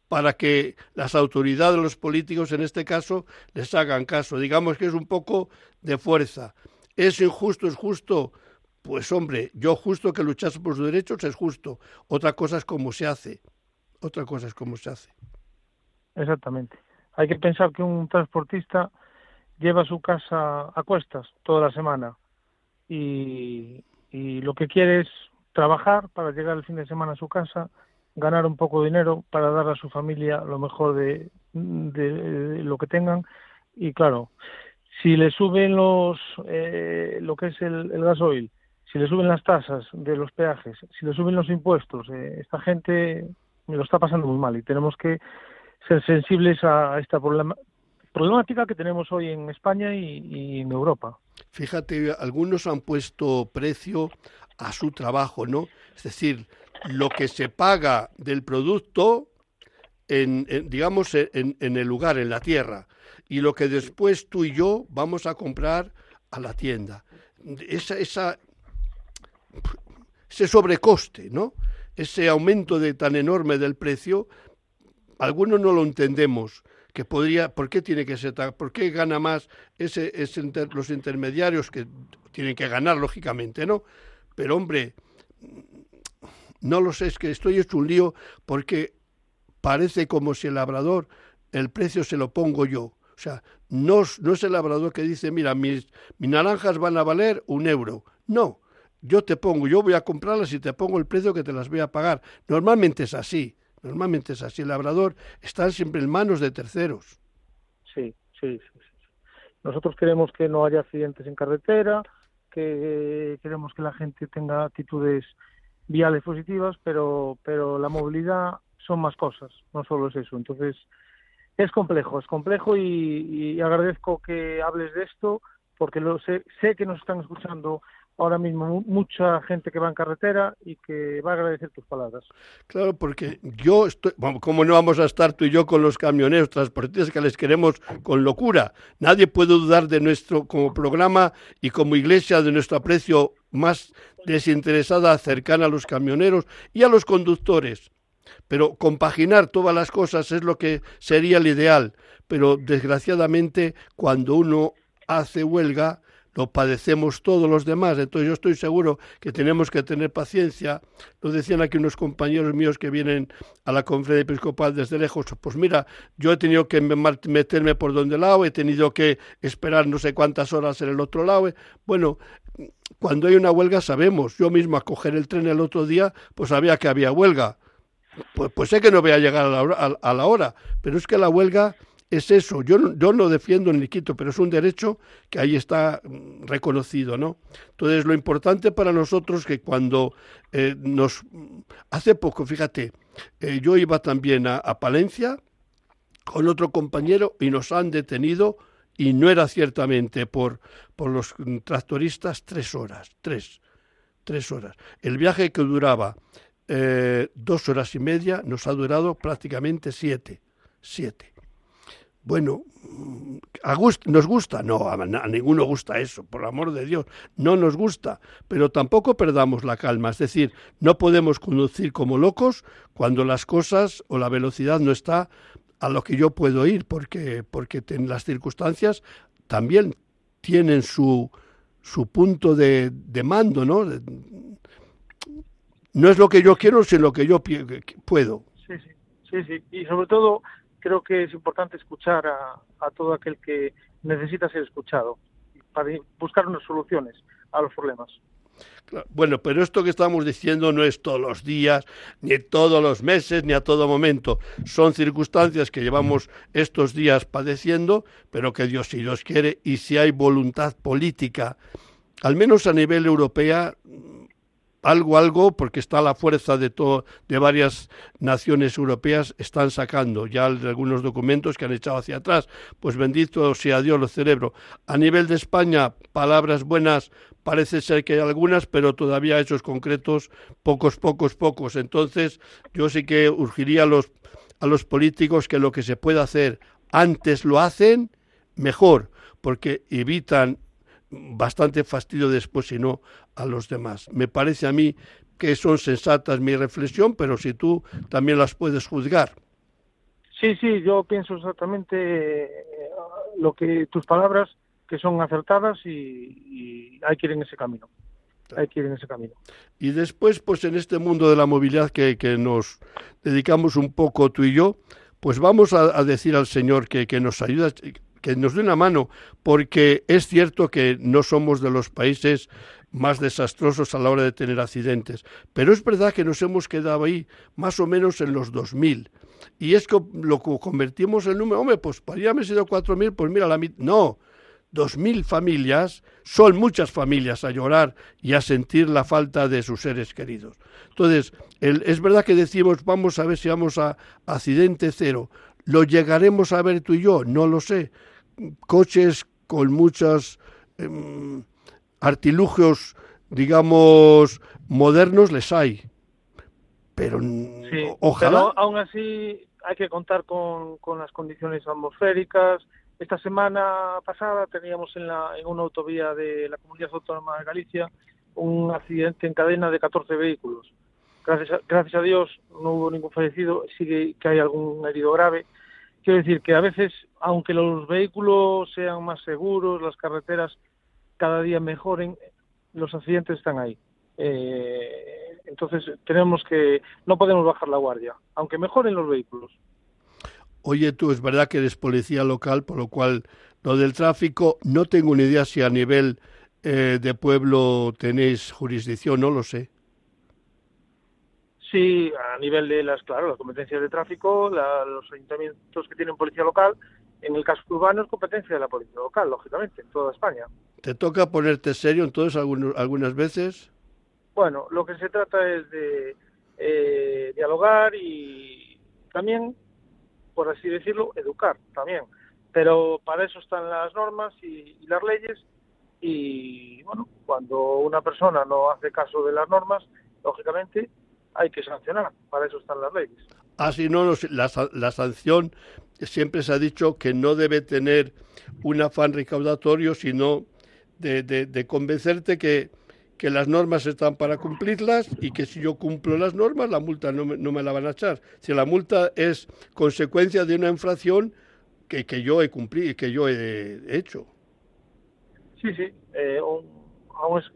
para que las autoridades, los políticos en este caso, les hagan caso. Digamos que es un poco de fuerza. ¿Es injusto? ¿Es justo? Pues hombre, yo justo que luchase por sus derechos es justo. Otra cosa es cómo se hace. Otra cosa es cómo se hace. Exactamente. Hay que pensar que un transportista lleva su casa a cuestas toda la semana y, lo que quiere es trabajar para llegar el fin de semana a su casa, ganar un poco de dinero para dar a su familia lo mejor de, lo que tengan y claro, si le suben los eh, lo que es el, gasoil, si le suben las tasas de los peajes, si le suben los impuestos, eh, esta gente me lo está pasando muy mal y tenemos que ser sensibles a esta problemática que tenemos hoy en España y, en Europa. Fíjate, algunos han puesto precio a su trabajo, ¿no? Es decir, lo que se paga del producto, en, digamos, en, el lugar, en la tierra, y lo que después tú y yo vamos a comprar a la tienda. Esa, esa, ese sobrecoste, ¿no? Ese aumento de tan enorme del precio, algunos no lo entendemos que podría, ¿por qué tiene que ser tan, por qué gana más ese, los intermediarios que tienen que ganar lógicamente, ¿no? Pero hombre, no lo sé, es que estoy hecho un lío porque parece como si el labrador el precio se lo pongo yo. O sea, no, no es el labrador que dice, mira, mis, mis naranjas van a valer un euro. No, yo te pongo, yo voy a comprarlas y te pongo el precio que te las voy a pagar. Normalmente es así. Normalmente es así. El labrador está siempre en manos de terceros. Sí, sí, sí. Nosotros queremos que no haya accidentes en carretera, que queremos que la gente tenga actitudes viales positivas, pero, pero la movilidad son más cosas, no solo es eso. Entonces, es complejo, es complejo y, y agradezco que hables de esto porque lo sé, sé que nos están escuchando ahora mismo mucha gente que va en carretera y que va a agradecer tus palabras. Claro, porque yo estoy, como no vamos a estar tú y yo con los camioneros transportistas que les queremos con locura? Nadie puede dudar de nuestro, como programa y como iglesia, de nuestro aprecio más desinteresada, cercana a los camioneros y a los conductores. Pero compaginar todas las cosas es lo que sería el ideal. Pero desgraciadamente, cuando uno hace huelga, lo padecemos todos los demás. Entonces yo estoy seguro que tenemos que tener paciencia. Lo decían aquí unos compañeros míos que vienen a la conferencia episcopal desde lejos. Pues mira, yo he tenido que meterme por donde lado, he tenido que esperar no sé cuántas horas en el otro lado. Bueno, cuando hay una huelga sabemos. Yo mismo a coger el tren el otro día, pues sabía que había huelga. Pues, pues sé que no voy a llegar a la, hora, a la hora, pero es que la huelga es eso. Yo, yo no defiendo ni quito, pero es un derecho que ahí está mm, reconocido, ¿no? Entonces, lo importante para nosotros que cuando eh, nos... Hace poco, fíjate, eh, yo iba también a, Palencia con otro compañero y nos han detenido y no era ciertamente por, por los tractoristas tres horas, tres, tres horas. El viaje que duraba eh, dos horas y media nos ha durado prácticamente siete, siete. Bueno, ¿nos gusta? No, a, ninguno gusta eso, por amor de Dios, no nos gusta, pero tampoco perdamos la calma, es decir, no podemos conducir como locos cuando las cosas o la velocidad no está a lo que yo puedo ir, porque, porque las circunstancias también tienen su, su punto de, de mando, ¿no? No es lo que yo quiero, sino lo que yo puedo. Sí, sí, sí, sí. Y sobre todo creo que es importante escuchar a, a todo aquel que necesita ser escuchado para buscar unas soluciones a los problemas. Bueno, pero esto que estamos diciendo no es todos los días, ni todos los meses, ni a todo momento. Son circunstancias que llevamos estos días padeciendo, pero que Dios, si Dios quiere, y si hay voluntad política, al menos a nivel europeo, algo, algo, porque está la fuerza de, todo, de varias naciones europeas, están sacando ya algunos documentos que han echado hacia atrás. Pues bendito sea Dios los cerebro. A nivel de España, palabras buenas, parece ser que hay algunas, pero todavía hechos concretos, pocos, pocos, pocos. Entonces, yo sí que urgiría a los, a los políticos que lo que se pueda hacer antes lo hacen, mejor, porque evitan bastante fastidio después, si no, a los demás. Me parece a mí que son sensatas mi reflexión, pero si tú también las puedes juzgar. Sí, sí, yo pienso exactamente eh, lo que tus palabras, que son acertadas y, hay que ir en ese camino. Hay que ir en ese camino. Y después, pues en este mundo de la movilidad que, que nos dedicamos un poco tú y yo, pues vamos a, decir al Señor que, que nos ayuda, que nos dé una mano, porque es cierto que no somos de los países más desastrosos a la hora de tener accidentes, pero es verdad que nos hemos quedado ahí más o menos en los 2000. Y es que lo convertimos en número, hombre, pues podría haber sido 4.000, pues mira, la mitad. No, 2.000 familias son muchas familias a llorar y a sentir la falta de sus seres queridos. Entonces, es verdad que decimos, vamos a ver si vamos a accidente cero. ¿Lo llegaremos a ver tú y yo? No lo sé. Coches con muchos em, artilugios, digamos, modernos les hay. Pero ojalá. Pero aún así hay que contar con, con las condiciones atmosféricas. Esta semana pasada teníamos en, la, en una autovía de la Comunidad Autónoma de Galicia un accidente en cadena de 14 vehículos. Gracias a, gracias a Dios no hubo ningún fallecido, sigue que hay algún herido grave, Quiero decir que a veces, aunque los vehículos sean más seguros, las carreteras cada día mejoren, los accidentes están ahí. Eh, entonces tenemos que, no podemos bajar la guardia, aunque mejoren los vehículos. Oye, tú, es verdad que eres policía local, por lo cual lo del tráfico, no tengo ni idea si a nivel eh, de pueblo tenéis jurisdicción, no lo sé. Sí, a nivel de las, claro, las competencias de tráfico, los ayuntamientos que tienen policía local, en el caso urbano es competencia de la policía local, lógicamente, en toda España. ¿Te toca ponerte serio entonces algunos, algunas veces? Bueno, lo que se trata es de eh, dialogar y también, por así decirlo, educar también. Pero para eso están las normas y las leyes y, bueno, cuando una persona no hace caso de las normas, lógicamente hay que sancionar, para eso están las leyes. Así ah, no, la, la sanción siempre se ha dicho que no debe tener un afán recaudatorio, sino de, de, convencerte que, que, las normas están para cumplirlas y que si yo cumplo las normas, la multa no me, no me la van a echar. Si la multa es consecuencia de una infracción que, que yo he cumplido, que yo he hecho. Sí, sí. Eh,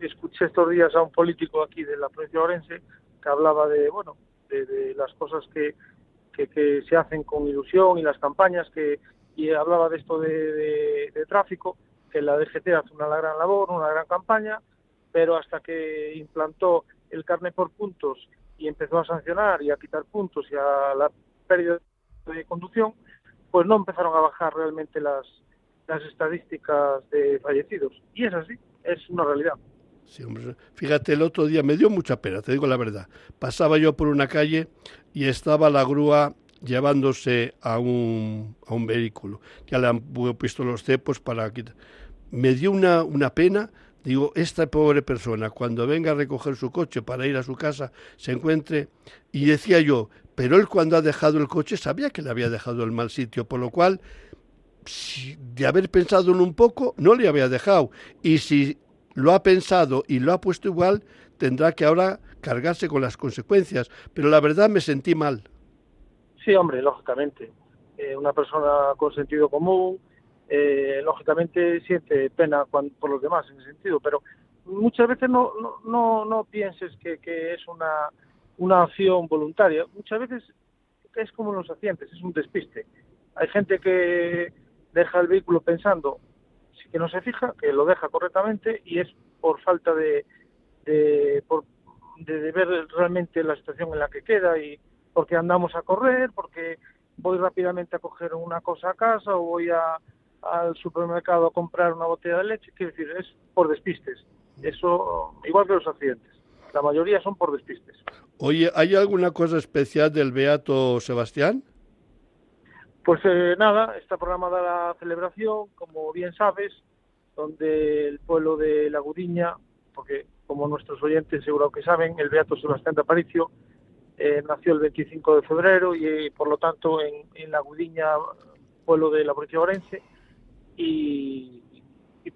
escuché estos días a un político aquí de la provincia de Orense que hablaba de, bueno, de, las cosas que, que, se hacen con ilusión y las campañas que y hablaba de esto de, tráfico, que la DGT hace una gran labor, una gran campaña, pero hasta que implantó el carne por puntos y empezó a sancionar y a quitar puntos y a la pérdida de conducción, pues no empezaron a bajar realmente las, las estadísticas de fallecidos. Y es así, es una realidad. Fíjate, el otro día me dio mucha pena, te digo la verdad. Pasaba yo por una calle y estaba la grúa llevándose a un, a un vehículo. Ya le han puesto los cepos para quitar. Me dio una, una pena. Digo, esta pobre persona, cuando venga a recoger su coche para ir a su casa, se encuentre. Y decía yo, pero él cuando ha dejado el coche sabía que le había dejado el mal sitio, por lo cual, de haber pensado en un poco, no le había dejado. Y si lo ha pensado y lo ha puesto igual, tendrá que ahora cargarse con las consecuencias. Pero la verdad me sentí mal. Sí, hombre, lógicamente. eh, una persona con sentido común, eh, lógicamente siente pena por los demás en ese sentido, pero muchas veces no, no, no, pienses que, que, es una, una acción voluntaria, muchas veces es como los accidentes, es un despiste. Hay gente que deja el vehículo pensando que no se fija, que lo deja correctamente y es por falta de, de, por, de, ver realmente la situación en la que queda y porque andamos a correr, porque voy rápidamente a coger una cosa a casa o voy a, al supermercado a comprar una botella de leche, quiero decir, es por despistes. Eso, igual que los accidentes. La mayoría son por despistes. Oye, ¿hay alguna cosa especial del Beato Sebastián? Pues eh, nada, está programada la celebración, como bien sabes, donde el pueblo de La Gudiña, porque como nuestros oyentes seguro que saben, el Beato Sebastián de Aparicio eh, nació el 25 de febrero y por lo tanto en, en La Gudiña, pueblo de la provincia Orense, y,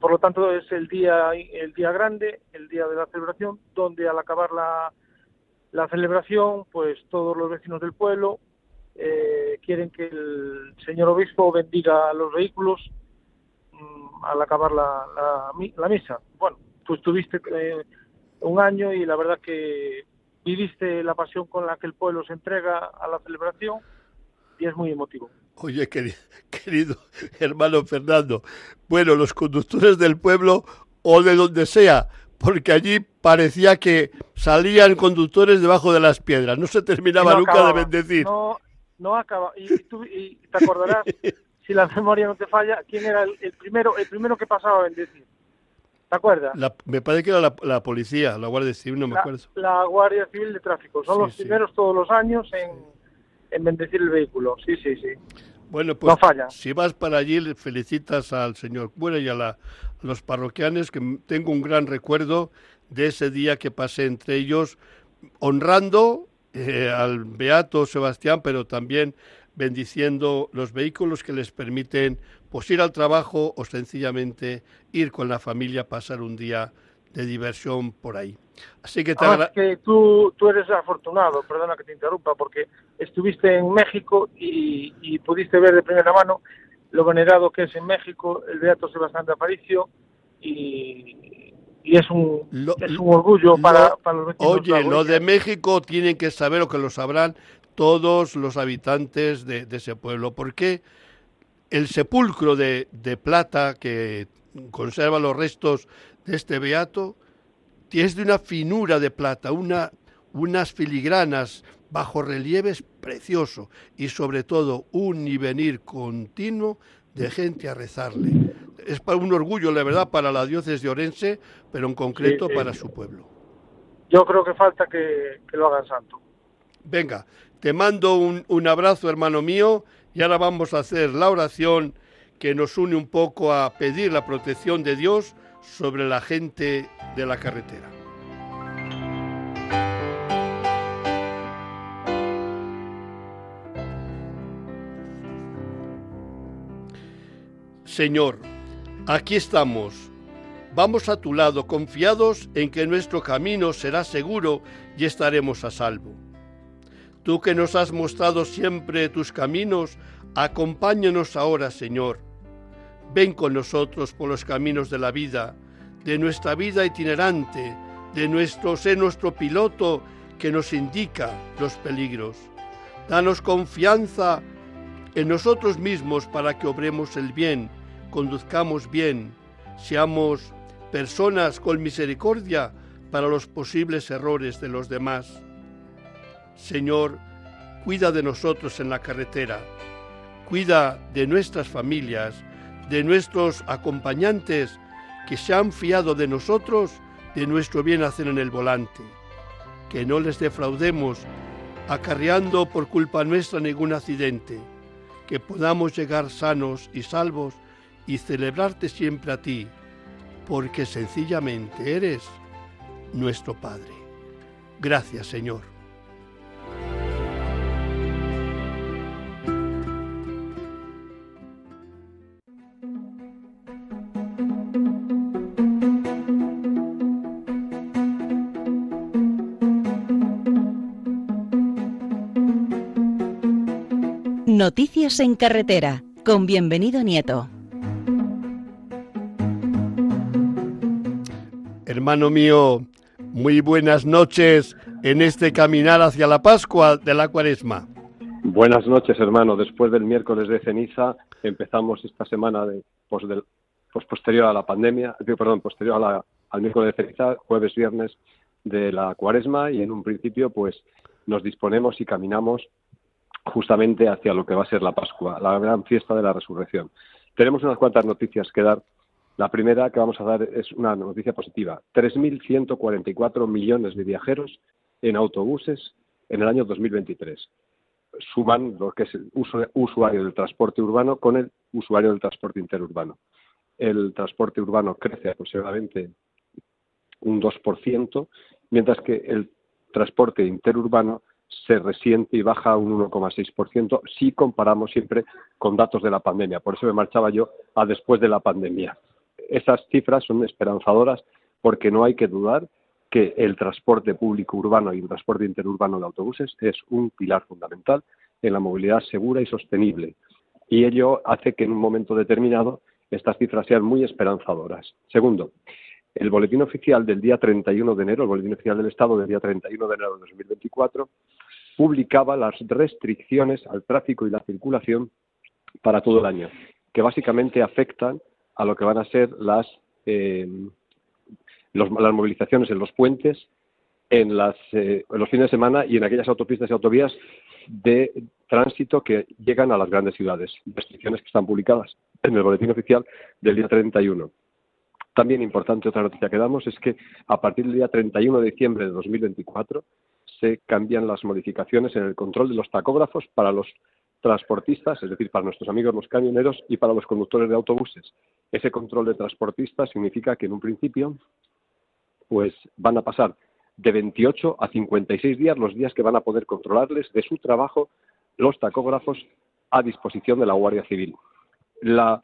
por lo tanto es el día, el día grande, el día de la celebración, donde al acabar la, la celebración, pues todos los vecinos del pueblo eh, quieren que el señor obispo bendiga los vehículos mm, al acabar la, la, misa. Bueno, tú estuviste eh, un año y la verdad que viviste la pasión con la que el pueblo se entrega a la celebración y es muy emotivo. Oye, (laughs) querido, hermano Fernando, bueno, los conductores del pueblo o de donde sea, porque allí parecía que salían conductores debajo de las piedras, no se terminaba nunca de bendecir. No, no acaba. Y, tú, y te acordarás, (laughs) si la memoria no te falla, quién era el, primero el primero que pasaba a bendecir. ¿Te acuerdas? me parece que era la, policía, la Guardia Civil, no me acuerdo. La Guardia Civil de Tráfico. Son los primeros todos los años en, en bendecir el vehículo. Sí, sí, sí. Bueno, pues si vas para allí, felicitas al señor cura y a, la, los parroquianos, que tengo un gran recuerdo de ese día que pasé entre ellos, honrando eh, al Beato Sebastián, pero también bendiciendo los vehículos que les permiten pues, ir al trabajo o sencillamente ir con la familia, pasar un día de diversión por ahí. Así que, que tú, tú eres afortunado, perdona que te interrumpa, porque estuviste en México y, pudiste ver de primera mano lo venerado que es en México el Beato Sebastián de Aparicio y, es, un, es un orgullo para, para, los vecinos. Oye, lo de México tienen que saber lo que lo sabrán todos los habitantes de, ese pueblo, porque el sepulcro de, de plata que conserva los restos de este beato es de una finura de plata, una, unas filigranas bajo relieves precioso y sobre todo un y venir continuo de gente a rezarle. Es para un orgullo, la verdad, para la diócesis de Orense, pero en concreto para su pueblo. Yo creo que falta que, lo hagan santo. Venga, te mando un, un abrazo, hermano mío, y ahora vamos a hacer la oración que nos une un poco a pedir la protección de Dios sobre la gente de la carretera. Señor, aquí estamos. Vamos a tu lado confiados en que nuestro camino será seguro y estaremos a salvo. Tú que nos has mostrado siempre tus caminos, acompáñanos ahora, Señor. Ven con nosotros por los caminos de la vida, de nuestra vida itinerante, de nuestro ser nuestro piloto que nos indica los peligros. Danos confianza en nosotros mismos para que obremos el bien conduzcamos bien, seamos personas con misericordia para los posibles errores de los demás. Señor, cuida de nosotros en la carretera, cuida de nuestras familias, de nuestros acompañantes que se han fiado de nosotros, de nuestro bien hacer en el volante. Que no les defraudemos, acarreando por culpa nuestra ningún accidente. Que podamos llegar sanos y salvos y celebrarte siempre a ti, porque sencillamente eres nuestro Padre. Gracias, Señor. Noticias en carretera, con bienvenido Nieto. Hermano mío, muy buenas noches en este caminar hacia la Pascua de la Cuaresma. Buenas noches, hermano. Después del miércoles de ceniza empezamos esta semana de, pues, pues posterior a la pandemia, perdón, posterior a la, al miércoles de ceniza, jueves, viernes de la Cuaresma y en un principio pues nos disponemos y caminamos justamente hacia lo que va a ser la Pascua, la gran fiesta de la resurrección. Tenemos unas cuantas noticias que dar. La primera que vamos a dar es una noticia positiva. 3.144 millones de viajeros en autobuses en el año 2023. Suman lo que es el usuario del transporte urbano con el usuario del transporte interurbano. El transporte urbano crece aproximadamente un 2%, mientras que el transporte interurbano se resiente y baja un 1,6% si comparamos siempre con datos de la pandemia. Por eso me marchaba yo a después de la pandemia. Esas cifras son esperanzadoras porque no hay que dudar que el transporte público urbano y el transporte interurbano de autobuses es un pilar fundamental en la movilidad segura y sostenible. Y ello hace que en un momento determinado estas cifras sean muy esperanzadoras. Segundo, el boletín oficial del día 31 de enero, el boletín oficial del Estado del día 31 de enero de 2024, publicaba las restricciones al tráfico y la circulación para todo el año, que básicamente afectan a lo que van a ser las, eh, las movilizaciones en los puentes, en, las, eh, en los fines de semana y en aquellas autopistas y autovías de tránsito que llegan a las grandes ciudades. Restricciones que están publicadas en el boletín oficial del día 31. También importante otra noticia que damos es que a partir del día 31 de diciembre de 2024 se cambian las modificaciones en el control de los tacógrafos para los transportistas, es decir, para nuestros amigos los camioneros y para los conductores de autobuses. Ese control de transportistas significa que en un principio pues van a pasar de 28 a 56 días los días que van a poder controlarles de su trabajo los tacógrafos a disposición de la Guardia Civil. La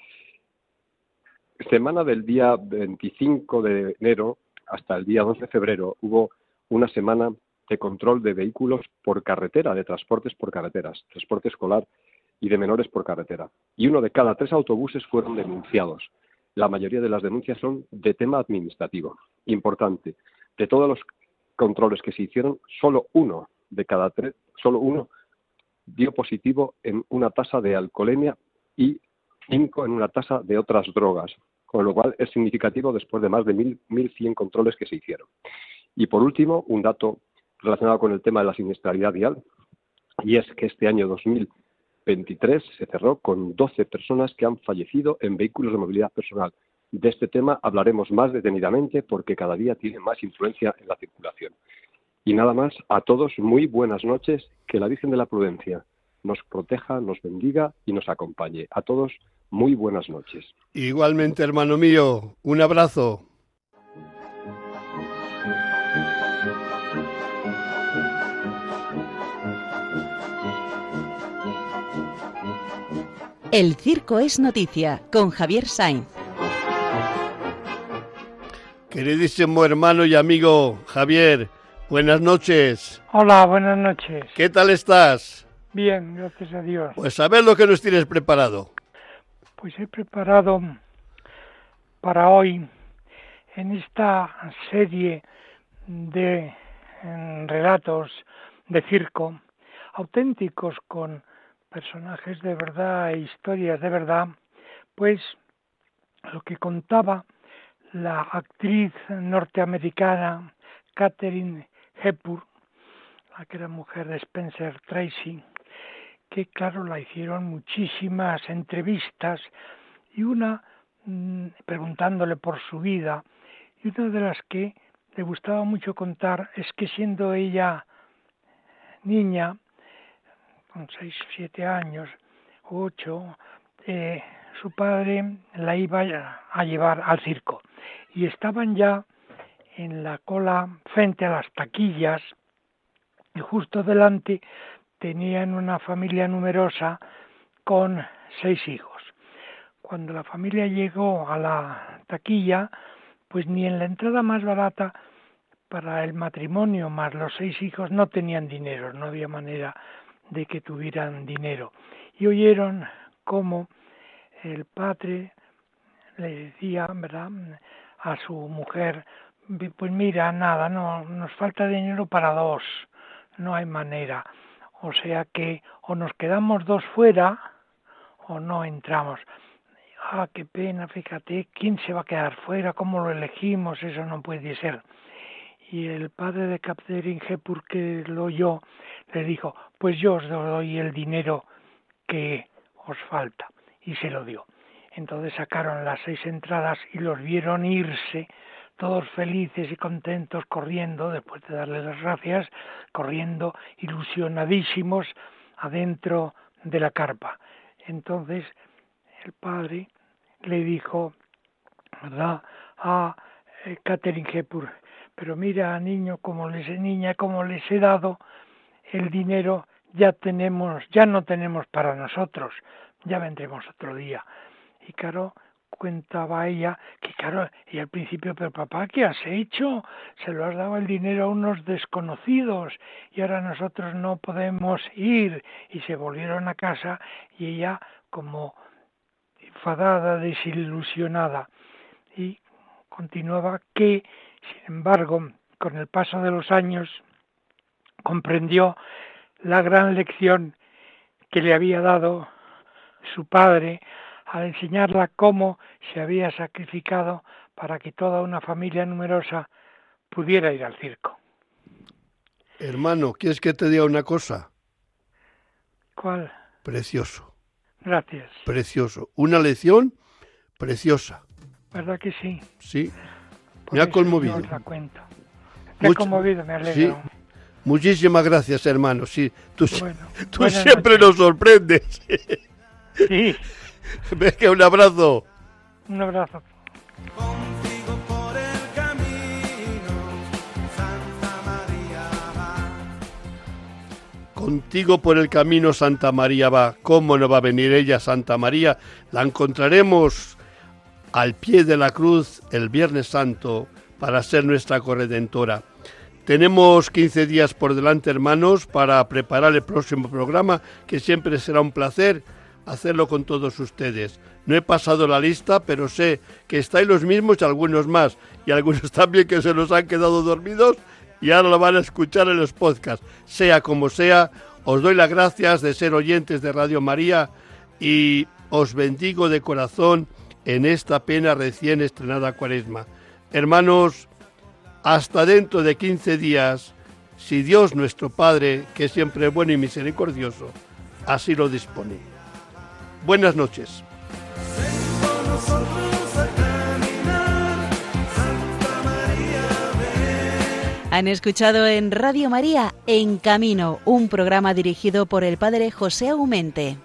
semana del día 25 de enero hasta el día 12 de febrero hubo una semana de control de vehículos por carretera, de transportes por carreteras, transporte escolar y de menores por carretera. Y uno de cada tres autobuses fueron denunciados. La mayoría de las denuncias son de tema administrativo. Importante, de todos los controles que se hicieron, solo uno de cada tres, solo uno dio positivo en una tasa de alcoholemia y cinco en una tasa de otras drogas con lo cual es significativo después de más de 1.100 controles que se hicieron. Y por último, un dato relacionado con el tema de la siniestralidad vial, y es que este año 2023 se cerró con 12 personas que han fallecido en vehículos de movilidad personal. De este tema hablaremos más detenidamente porque cada día tiene más influencia en la circulación. Y nada más, a todos muy buenas noches, que la Virgen de la Prudencia nos proteja, nos bendiga y nos acompañe. A todos muy buenas noches. Igualmente, hermano mío, un abrazo. El circo es noticia con Javier Sainz. Queridísimo hermano y amigo Javier, buenas noches. Hola, buenas noches. ¿Qué tal estás? Bien, gracias a Dios. Pues a ver lo que nos tienes preparado. Pues he preparado para hoy en esta serie de relatos de circo auténticos con personajes de verdad e historias de verdad, pues lo que contaba la actriz norteamericana Catherine Hepburn, la que era mujer de Spencer Tracy, que claro la hicieron muchísimas entrevistas y una mm, preguntándole por su vida y una de las que le gustaba mucho contar es que siendo ella niña con seis o siete años ocho eh, su padre la iba a llevar al circo y estaban ya en la cola frente a las taquillas y justo delante tenían una familia numerosa con seis hijos. Cuando la familia llegó a la taquilla, pues ni en la entrada más barata para el matrimonio más los seis hijos no tenían dinero, no había manera de que tuvieran dinero. Y oyeron cómo el padre le decía, a su mujer, pues mira, nada, no, nos falta dinero para dos, no hay manera. O sea que o nos quedamos dos fuera o no entramos. Ah, qué pena, fíjate, ¿quién se va a quedar fuera? ¿Cómo lo elegimos? Eso no puede ser. Y el padre de Catherine Hepburn que lo oyó, le dijo, pues yo os doy el dinero que os falta. Y se lo dio. Entonces sacaron las seis entradas y los vieron irse, todos felices y contentos, corriendo, después de darle las gracias, corriendo ilusionadísimos adentro de la carpa. Entonces el padre le dijo, ¿verdad?, a eh, Catherine Hepburn, pero mira, niño, como les niña, como les he dado el dinero, ya tenemos, ya no tenemos para nosotros, ya vendremos otro día. Y claro, contaba ella que claro, y al principio, pero papá, ¿qué has hecho? Se lo has dado el dinero a unos desconocidos y ahora nosotros no podemos ir. Y se volvieron a casa y ella como enfadada, desilusionada. Y continuaba que, sin embargo, con el paso de los años, comprendió la gran lección que le había dado su padre al enseñarla cómo se había sacrificado para que toda una familia numerosa pudiera ir al circo. Hermano, ¿quieres que te diga una cosa? ¿Cuál? Precioso. Gracias. Precioso. Una lección preciosa. ¿Verdad que sí? Sí. me ha conmovido. Me ha conmovido, me alegro. Sí. Muchísimas gracias, hermano. Sí, tú, tú siempre nos sorprendes. Sí. (laughs) Venga, un abrazo. Un abrazo. Contigo por el camino, Santa María va. Contigo por el camino Santa María va. ¿Cómo no va a venir ella, Santa María? La encontraremos al pie de la cruz el Viernes Santo para ser nuestra corredentora. Tenemos 15 días por delante, hermanos, para preparar el próximo programa, que siempre será un placer hacerlo con todos ustedes. No he pasado la lista, pero sé que estáis los mismos y algunos más, y algunos (laughs) también que se nos han quedado dormidos y ahora lo van a escuchar en los podcasts. Sea como sea, os doy las gracias de ser oyentes de Radio María y os bendigo de corazón en esta pena recién estrenada cuaresma. Hermanos, hasta dentro de 15 días, si Dios nuestro Padre, que siempre es bueno y misericordioso, así lo dispone. Buenas noches. Han escuchado en Radio María En Camino, un programa dirigido por el padre José Aumente.